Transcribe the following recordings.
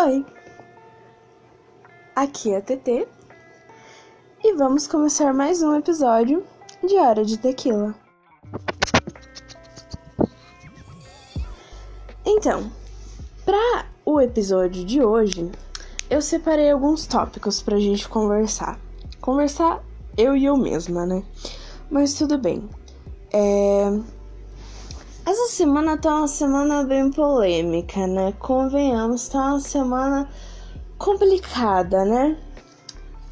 Oi, aqui é a TT e vamos começar mais um episódio de Hora de Tequila. Então, para o episódio de hoje, eu separei alguns tópicos pra gente conversar. Conversar eu e eu mesma, né? Mas tudo bem. É... Essa semana tá uma semana bem polêmica, né? Convenhamos, tá uma semana complicada, né?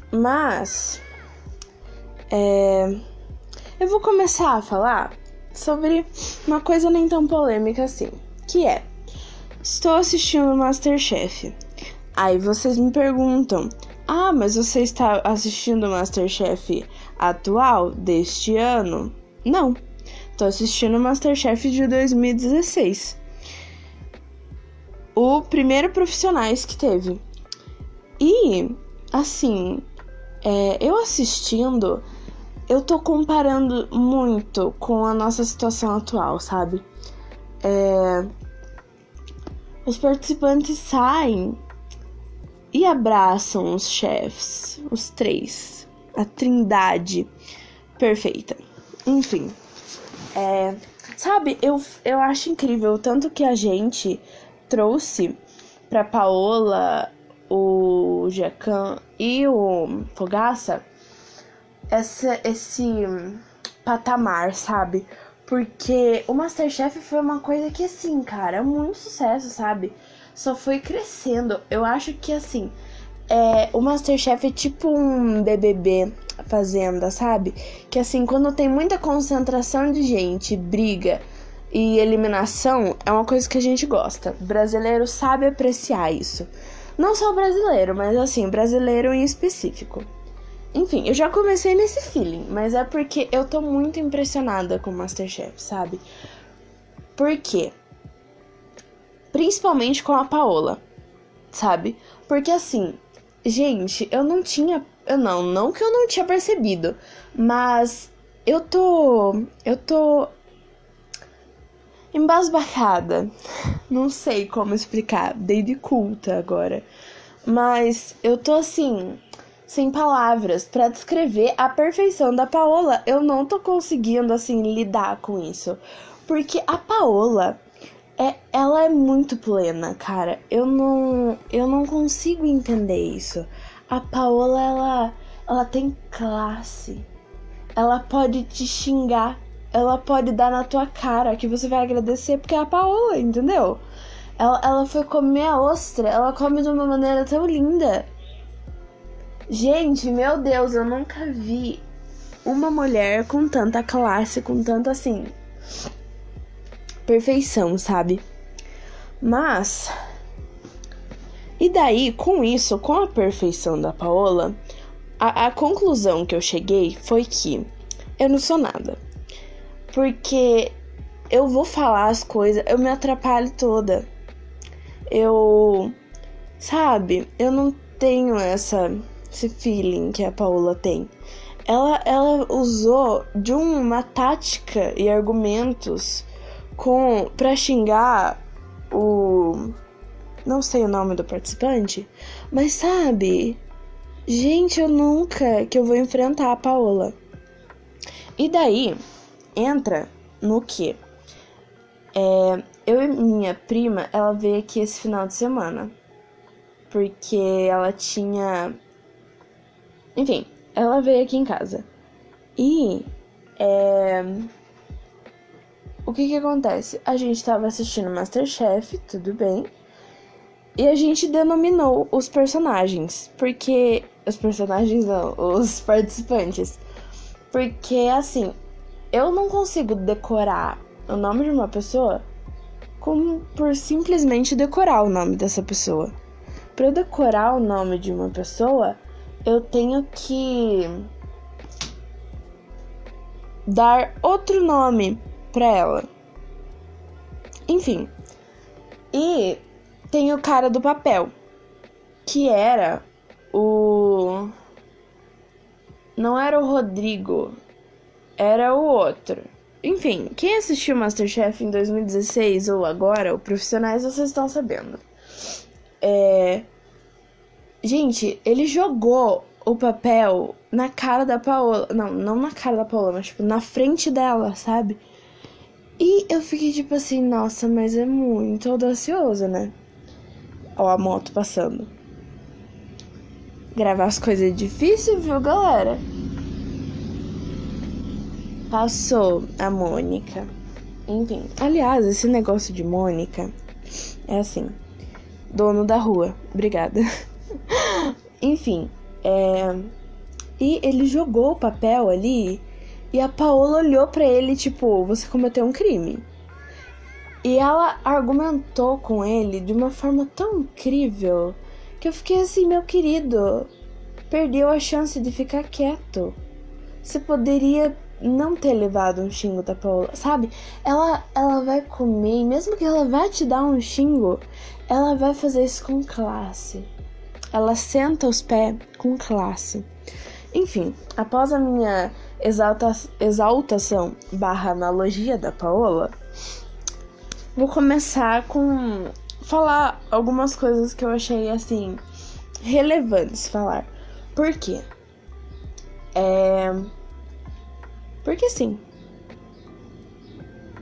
Mas é... eu vou começar a falar sobre uma coisa nem tão polêmica assim, que é estou assistindo Masterchef. Aí vocês me perguntam: "Ah, mas você está assistindo Masterchef atual deste ano?" Não. Tô assistindo Masterchef de 2016. O primeiro profissionais que teve. E, assim, é, eu assistindo, eu tô comparando muito com a nossa situação atual, sabe? É, os participantes saem e abraçam os chefes, os três, a trindade perfeita. Enfim, é, sabe, eu, eu acho incrível tanto que a gente trouxe pra Paola, o Jacan e o Fogaça essa, esse patamar, sabe? Porque o Masterchef foi uma coisa que, assim, cara, é muito sucesso, sabe? Só foi crescendo. Eu acho que, assim, é, o Masterchef é tipo um BBB Fazenda, sabe? Que assim, quando tem muita concentração de gente, briga e eliminação, é uma coisa que a gente gosta. O brasileiro sabe apreciar isso. Não só o brasileiro, mas assim, brasileiro em específico. Enfim, eu já comecei nesse feeling, mas é porque eu tô muito impressionada com o Masterchef, sabe? Por quê? Principalmente com a Paola, sabe? Porque assim, gente, eu não tinha eu não, não que eu não tinha percebido, mas eu tô. Eu tô. embasbacada. Não sei como explicar, dei de culta agora. Mas eu tô assim, sem palavras para descrever a perfeição da Paola. Eu não tô conseguindo assim lidar com isso. Porque a Paola é, ela é muito plena, cara. Eu não, eu não consigo entender isso. A Paola, ela, ela tem classe. Ela pode te xingar. Ela pode dar na tua cara que você vai agradecer porque é a Paola, entendeu? Ela, ela foi comer a ostra. Ela come de uma maneira tão linda. Gente, meu Deus, eu nunca vi uma mulher com tanta classe, com tanta assim. Perfeição, sabe? Mas e daí, com isso, com a perfeição da Paola, a, a conclusão que eu cheguei foi que eu não sou nada. Porque eu vou falar as coisas, eu me atrapalho toda. Eu. Sabe, eu não tenho essa, esse feeling que a Paola tem. Ela, ela usou de uma tática e argumentos com para xingar o não sei o nome do participante, mas sabe? Gente, eu nunca que eu vou enfrentar a Paola. E daí entra no que? É, eu e minha prima, ela veio aqui esse final de semana. Porque ela tinha. Enfim, ela veio aqui em casa. E. É... O que que acontece? A gente tava assistindo Masterchef, tudo bem. E a gente denominou os personagens, porque. Os personagens não, os participantes. Porque assim, eu não consigo decorar o nome de uma pessoa como por simplesmente decorar o nome dessa pessoa. Para decorar o nome de uma pessoa, eu tenho que dar outro nome para ela. Enfim. E tem o cara do papel, que era o. Não era o Rodrigo, era o outro. Enfim, quem assistiu Masterchef em 2016 ou agora, o Profissionais, vocês estão sabendo. É... Gente, ele jogou o papel na cara da Paola. Não, não na cara da Paola, mas tipo, na frente dela, sabe? E eu fiquei tipo assim, nossa, mas é muito audacioso, né? Ó, a moto passando. Gravar as coisas é difícil, viu, galera? Passou a Mônica. Enfim, aliás, esse negócio de Mônica é assim: dono da rua. Obrigada. Enfim, é. E ele jogou o papel ali e a Paola olhou para ele, tipo, você cometeu um crime. E ela argumentou com ele de uma forma tão incrível que eu fiquei assim, meu querido, perdeu a chance de ficar quieto. Você poderia não ter levado um xingo da Paola, sabe? Ela, ela vai comer, mesmo que ela vá te dar um xingo, ela vai fazer isso com classe. Ela senta os pés com classe. Enfim, após a minha exalta, exaltação barra analogia da Paola, vou começar com falar algumas coisas que eu achei assim relevantes falar. Por quê? É porque sim.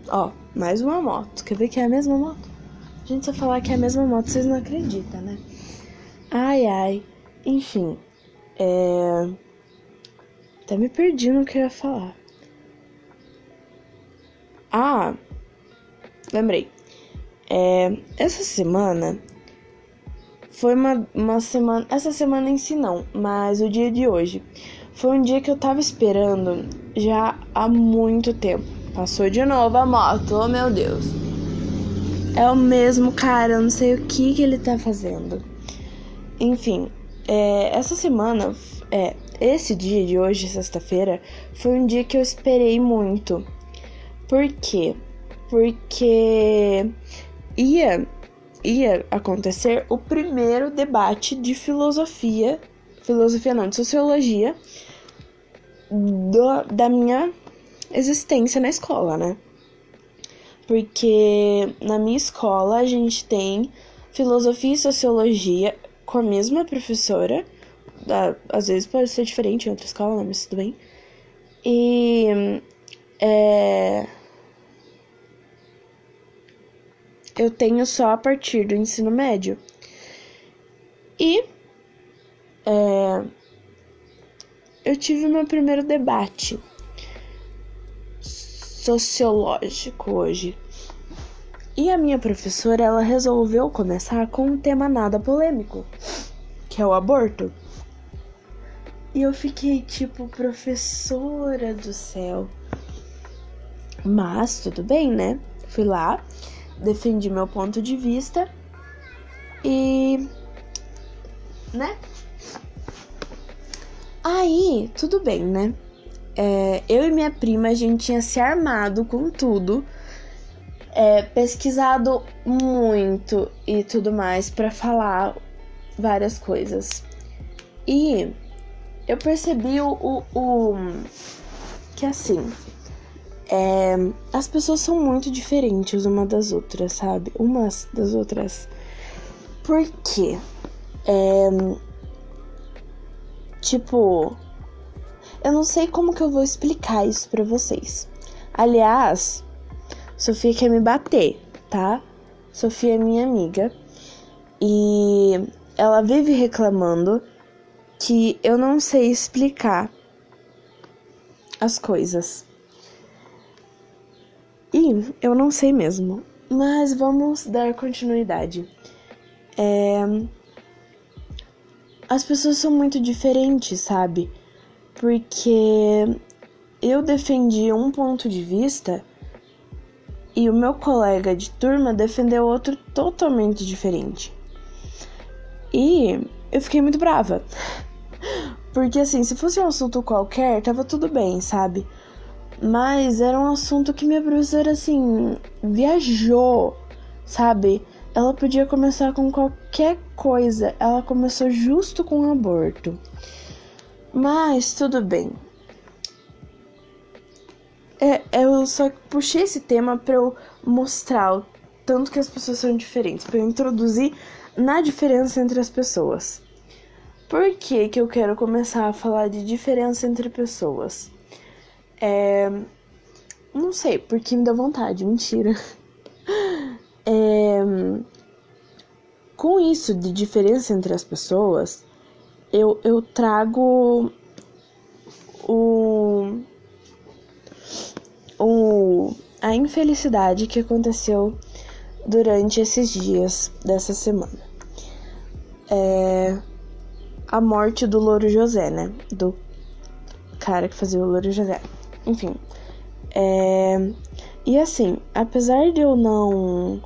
Ó, mais uma moto. Quer ver que é a mesma moto? Gente, se eu falar que é a mesma moto, vocês não acreditam, né? Ai, ai. Enfim. É. Até me perdi no que eu ia falar. Ah, lembrei. É, essa semana foi uma, uma semana. Essa semana em si não, mas o dia de hoje foi um dia que eu tava esperando já há muito tempo. Passou de novo a moto, oh meu Deus. É o mesmo cara, eu não sei o que, que ele tá fazendo. Enfim, é, essa semana, é, esse dia de hoje, sexta-feira, foi um dia que eu esperei muito. Por quê? Porque ia, ia acontecer o primeiro debate de filosofia filosofia não, de sociologia do, da minha existência na escola, né? Porque na minha escola a gente tem filosofia e sociologia com a mesma professora. Às vezes pode ser diferente em outra escola, mas tudo bem. E é, eu tenho só a partir do ensino médio. E é, eu tive meu primeiro debate sociológico hoje. E a minha professora, ela resolveu começar com um tema nada polêmico, que é o aborto. E eu fiquei tipo, professora do céu. Mas tudo bem, né? Fui lá, defendi meu ponto de vista e né? Aí, tudo bem, né? É, eu e minha prima, a gente tinha se armado com tudo, é, pesquisado muito e tudo mais para falar várias coisas. E eu percebi o, o, o que assim, é, as pessoas são muito diferentes uma das outras, sabe? Umas das outras. Por quê? É, Tipo, eu não sei como que eu vou explicar isso para vocês. Aliás, Sofia quer me bater, tá? Sofia é minha amiga e ela vive reclamando que eu não sei explicar as coisas. E eu não sei mesmo. Mas vamos dar continuidade. É, as pessoas são muito diferentes, sabe? Porque eu defendi um ponto de vista e o meu colega de turma defendeu outro totalmente diferente. E eu fiquei muito brava. Porque assim, se fosse um assunto qualquer, tava tudo bem, sabe? Mas era um assunto que minha professora assim viajou, sabe? ela podia começar com qualquer coisa. Ela começou justo com o aborto. Mas tudo bem. É, eu só puxei esse tema para eu mostrar o tanto que as pessoas são diferentes, para eu introduzir na diferença entre as pessoas. Por que, que eu quero começar a falar de diferença entre pessoas? É. Não sei, porque me dá vontade, mentira. É, com isso de diferença entre as pessoas, eu, eu trago o, o, a infelicidade que aconteceu durante esses dias dessa semana. É a morte do Louro José, né? Do cara que fazia o Louro José. Enfim. É, e assim, apesar de eu não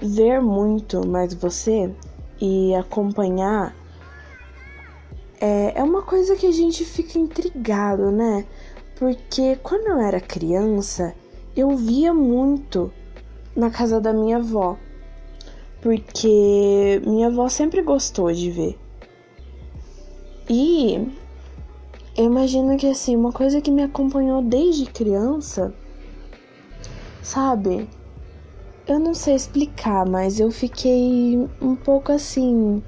ver muito mais você e acompanhar, é, é uma coisa que a gente fica intrigado, né? Porque quando eu era criança, eu via muito na casa da minha avó. Porque minha avó sempre gostou de ver. E eu imagino que assim, uma coisa que me acompanhou desde criança, sabe? Eu não sei explicar, mas eu fiquei um pouco assim,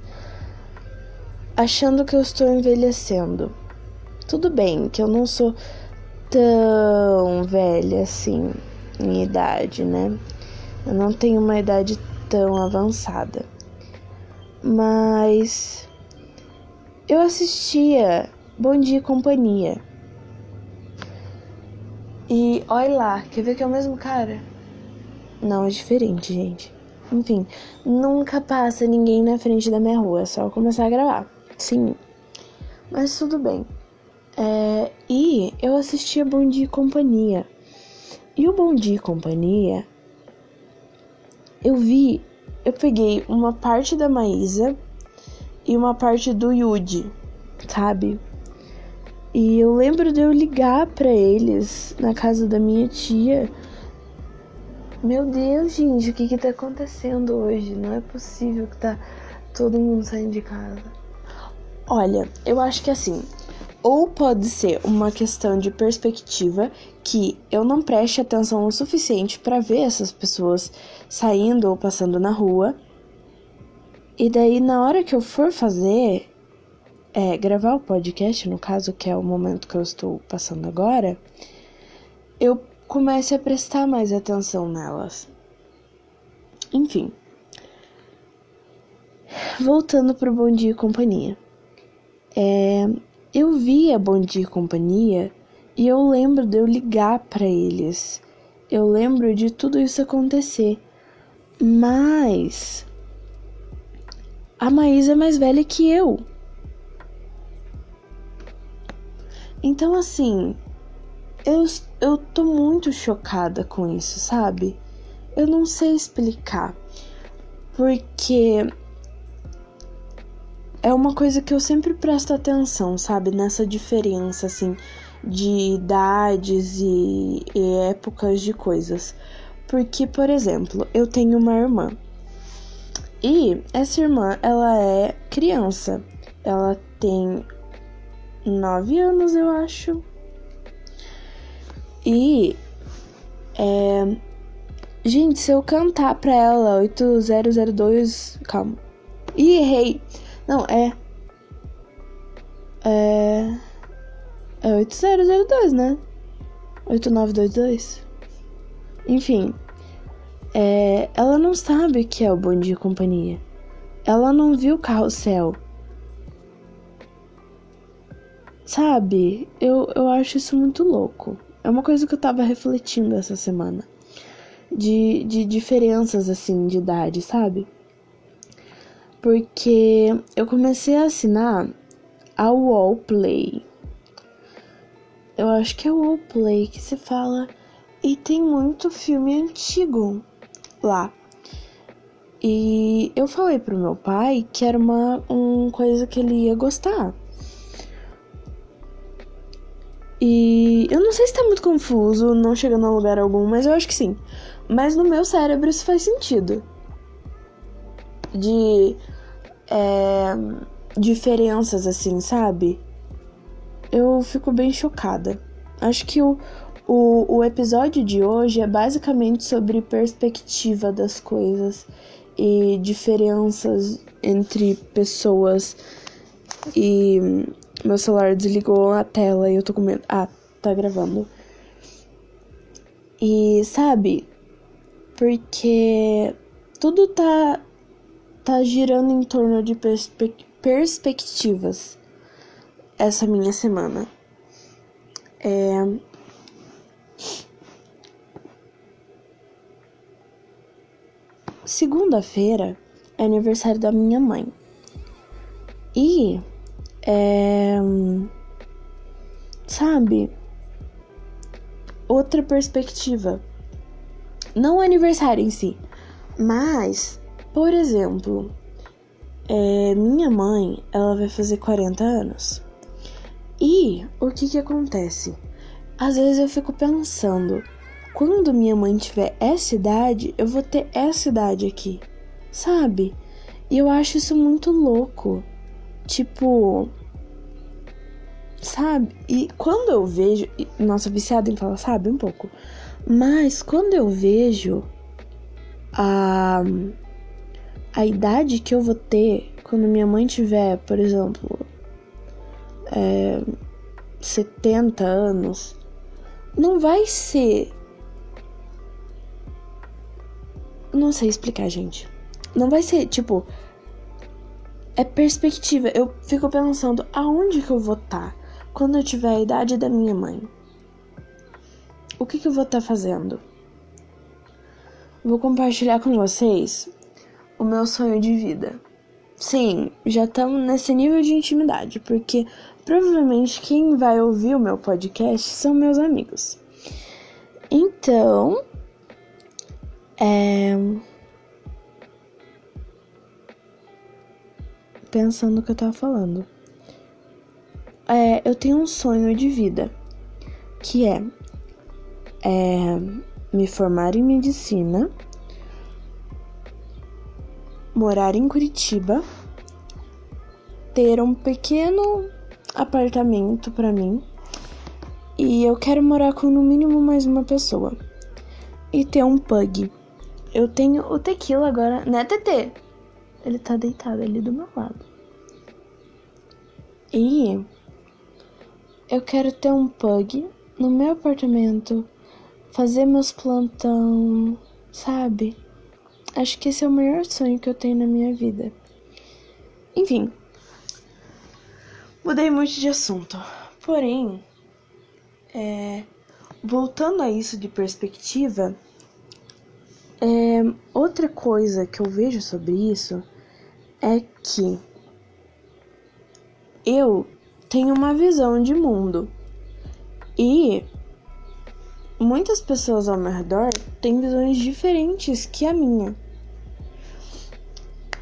achando que eu estou envelhecendo. Tudo bem que eu não sou tão velha assim em idade, né? Eu não tenho uma idade tão avançada. Mas eu assistia Bom Dia Companhia. E olha lá, quer ver que é o mesmo cara? Não, é diferente, gente. Enfim, nunca passa ninguém na frente da minha rua, é só começar a gravar. Sim. Mas tudo bem. É, e eu assistia Bom Dia e Companhia. E o Bom Dia e Companhia, eu vi, eu peguei uma parte da Maísa e uma parte do Yuji, sabe? E eu lembro de eu ligar para eles na casa da minha tia. Meu Deus, gente, o que que tá acontecendo hoje? Não é possível que tá todo mundo saindo de casa. Olha, eu acho que assim, ou pode ser uma questão de perspectiva que eu não preste atenção o suficiente para ver essas pessoas saindo ou passando na rua e daí, na hora que eu for fazer, é, gravar o podcast, no caso, que é o momento que eu estou passando agora, eu comece a prestar mais atenção nelas. Enfim. Voltando pro Bom Dia e Companhia. É, eu via Bom Dia e Companhia e eu lembro de eu ligar para eles. Eu lembro de tudo isso acontecer. Mas a Maísa é mais velha que eu. Então, assim, eu, eu tô muito chocada com isso, sabe? Eu não sei explicar. Porque é uma coisa que eu sempre presto atenção, sabe? Nessa diferença, assim, de idades e, e épocas de coisas. Porque, por exemplo, eu tenho uma irmã. E essa irmã, ela é criança. Ela tem nove anos, eu acho. E é, gente, se eu cantar pra ela 8002, calma. Ih, errei. Não, é é é 8002, né? 8922. Enfim, é, ela não sabe o que é o Bom Dia Companhia. Ela não viu o carrossel. Sabe, eu, eu acho isso muito louco. É uma coisa que eu tava refletindo essa semana. De, de diferenças, assim, de idade, sabe? Porque eu comecei a assinar a Wallplay. Eu acho que é o Wallplay que se fala. E tem muito filme antigo lá. E eu falei pro meu pai que era uma, uma coisa que ele ia gostar. E eu não sei se tá muito confuso, não chegando a lugar algum, mas eu acho que sim. Mas no meu cérebro isso faz sentido. De é, diferenças assim, sabe? Eu fico bem chocada. Acho que o, o, o episódio de hoje é basicamente sobre perspectiva das coisas e diferenças entre pessoas e meu celular desligou a tela e eu tô com medo. Ah, tá gravando. E sabe? Porque tudo tá tá girando em torno de perspe perspectivas essa minha semana. É Segunda-feira é aniversário da minha mãe. E é, sabe, outra perspectiva. Não o aniversário em si, mas, por exemplo, é, minha mãe, ela vai fazer 40 anos. E o que que acontece? Às vezes eu fico pensando, quando minha mãe tiver essa idade, eu vou ter essa idade aqui, sabe? E eu acho isso muito louco. Tipo, sabe? E quando eu vejo, nossa, viciada em falar, sabe, um pouco. Mas quando eu vejo a a idade que eu vou ter quando minha mãe tiver, por exemplo, é, 70 anos, não vai ser não sei explicar, gente. Não vai ser, tipo. É perspectiva. Eu fico pensando aonde que eu vou estar tá quando eu tiver a idade da minha mãe. O que, que eu vou estar tá fazendo? Vou compartilhar com vocês o meu sonho de vida. Sim, já estamos nesse nível de intimidade, porque provavelmente quem vai ouvir o meu podcast são meus amigos. Então, é... Pensando no que eu tava falando. Eu tenho um sonho de vida que é, é me formar em medicina, morar em Curitiba, ter um pequeno apartamento para mim e eu quero morar com no mínimo mais uma pessoa e ter um pug. Eu tenho o tequila agora, né, TT? Ele tá deitado ali do meu lado. E eu quero ter um pug no meu apartamento, fazer meus plantão, sabe? Acho que esse é o maior sonho que eu tenho na minha vida. Enfim, mudei muito de assunto. Porém, é, voltando a isso de perspectiva, é, outra coisa que eu vejo sobre isso é que eu tenho uma visão de mundo e muitas pessoas ao meu redor têm visões diferentes que a minha.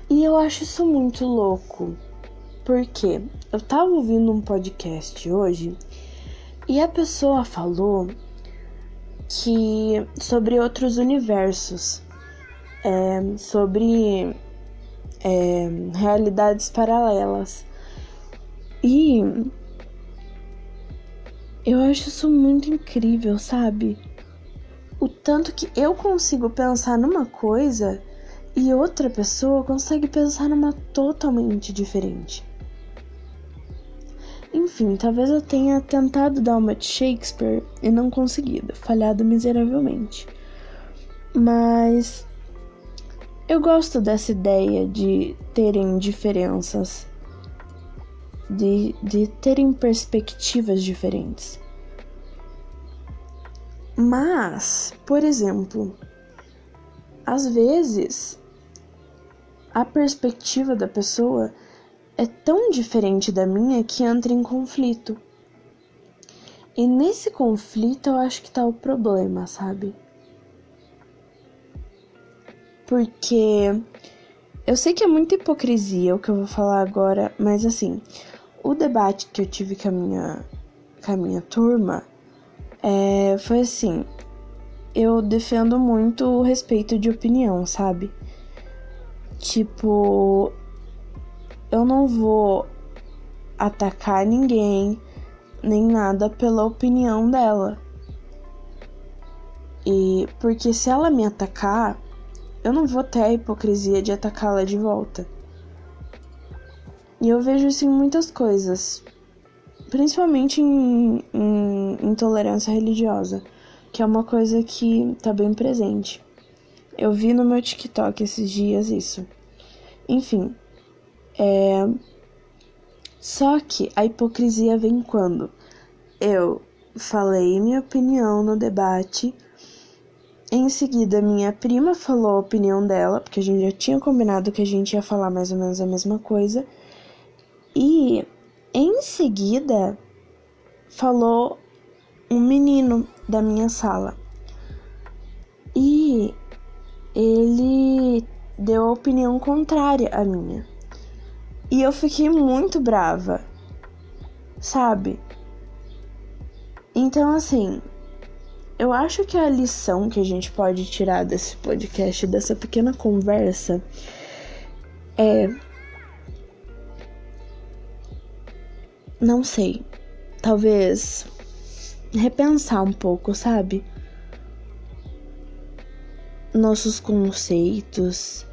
E eu acho isso muito louco, porque eu tava ouvindo um podcast hoje e a pessoa falou que sobre outros universos, é, sobre é, realidades paralelas. E eu acho isso muito incrível, sabe? O tanto que eu consigo pensar numa coisa e outra pessoa consegue pensar numa totalmente diferente. Enfim, talvez eu tenha tentado dar uma de Shakespeare e não conseguido, falhado miseravelmente. Mas eu gosto dessa ideia de terem diferenças, de, de terem perspectivas diferentes. Mas, por exemplo, às vezes a perspectiva da pessoa é tão diferente da minha que entra em conflito. E nesse conflito eu acho que tá o problema, sabe? Porque eu sei que é muita hipocrisia o que eu vou falar agora, mas assim, o debate que eu tive com a minha, com a minha turma é, foi assim: eu defendo muito o respeito de opinião, sabe? Tipo, eu não vou atacar ninguém nem nada pela opinião dela. E porque se ela me atacar, eu não vou ter a hipocrisia de atacá-la de volta. E eu vejo isso em muitas coisas, principalmente em, em intolerância religiosa, que é uma coisa que tá bem presente. Eu vi no meu TikTok esses dias isso. Enfim, é. Só que a hipocrisia vem quando eu falei minha opinião no debate. Em seguida, minha prima falou a opinião dela, porque a gente já tinha combinado que a gente ia falar mais ou menos a mesma coisa. E em seguida, falou um menino da minha sala. E ele deu a opinião contrária à minha. E eu fiquei muito brava, sabe? Então, assim, eu acho que a lição que a gente pode tirar desse podcast, dessa pequena conversa, é. Não sei. Talvez repensar um pouco, sabe? Nossos conceitos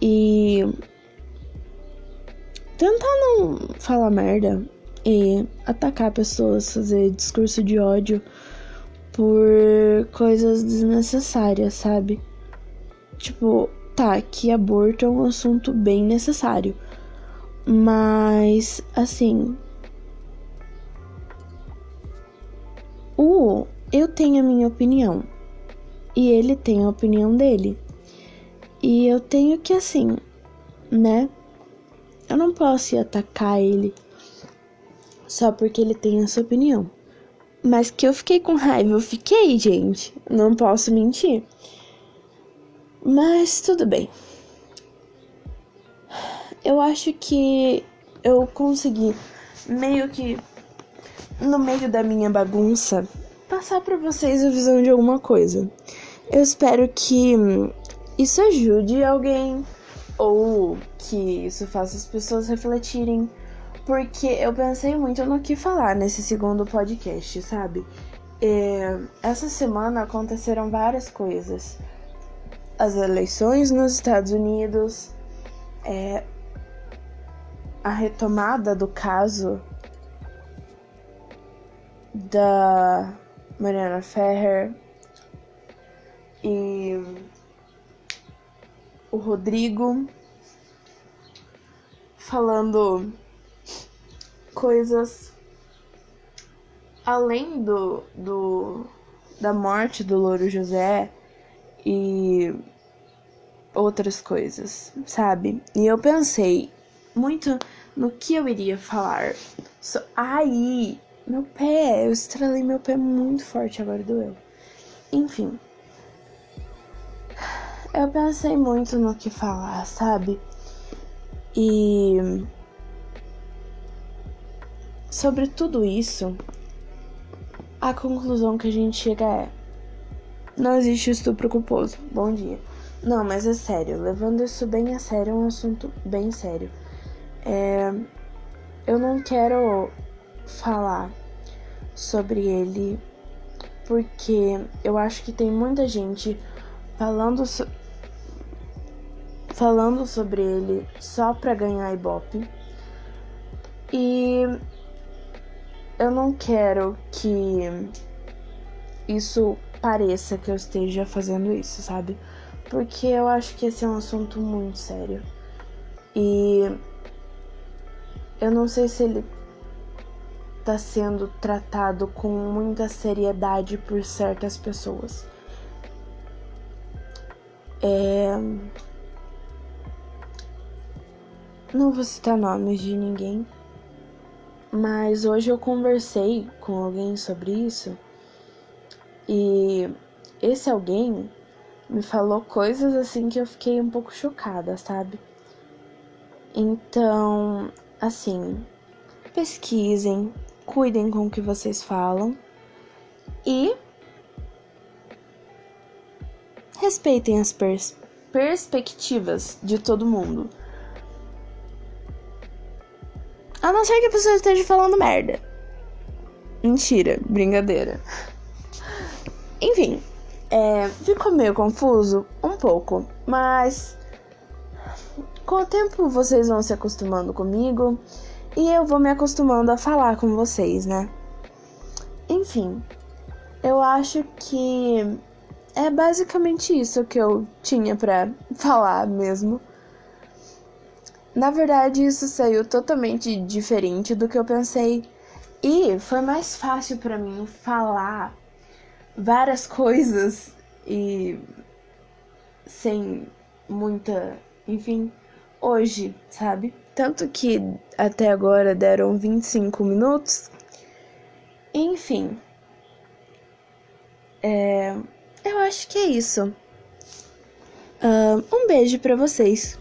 e tentar não falar merda e atacar pessoas, fazer discurso de ódio por coisas desnecessárias, sabe? Tipo, tá, que aborto é um assunto bem necessário. Mas, assim. O eu tenho a minha opinião. E ele tem a opinião dele. E eu tenho que, assim, né? Eu não posso atacar ele só porque ele tem essa opinião. Mas que eu fiquei com raiva, eu fiquei, gente. Não posso mentir. Mas tudo bem. Eu acho que eu consegui meio que no meio da minha bagunça passar para vocês a visão de alguma coisa. Eu espero que isso ajude alguém ou que isso faça as pessoas refletirem, porque eu pensei muito no que falar nesse segundo podcast, sabe? É, essa semana aconteceram várias coisas. As eleições nos Estados Unidos, é, a retomada do caso da Mariana Ferrer e o Rodrigo falando coisas além do, do da morte do Louro José e outras coisas, sabe? E eu pensei muito no que eu iria falar. So, aí, meu pé, eu estralei meu pé muito forte agora doeu. Enfim, eu pensei muito no que falar, sabe? E sobre tudo isso, a conclusão que a gente chega é: não existe estupro culposo. Bom dia. Não, mas é sério, levando isso bem a sério, é um assunto bem sério. É, eu não quero falar sobre ele porque eu acho que tem muita gente falando so falando sobre ele só para ganhar ibope. E eu não quero que isso pareça que eu esteja fazendo isso, sabe? Porque eu acho que esse é um assunto muito sério. E eu não sei se ele tá sendo tratado com muita seriedade por certas pessoas. É não vou citar nomes de ninguém, mas hoje eu conversei com alguém sobre isso e esse alguém me falou coisas assim que eu fiquei um pouco chocada, sabe? Então, assim, pesquisem, cuidem com o que vocês falam e respeitem as pers perspectivas de todo mundo. A não ser que a pessoa esteja falando merda. Mentira, brincadeira. Enfim, É, ficou meio confuso? Um pouco, mas com o tempo vocês vão se acostumando comigo e eu vou me acostumando a falar com vocês, né? Enfim, eu acho que é basicamente isso que eu tinha para falar mesmo. Na verdade, isso saiu totalmente diferente do que eu pensei. E foi mais fácil para mim falar várias coisas e sem muita, enfim, hoje, sabe? Tanto que até agora deram 25 minutos. Enfim. É, eu acho que é isso. Um beijo para vocês.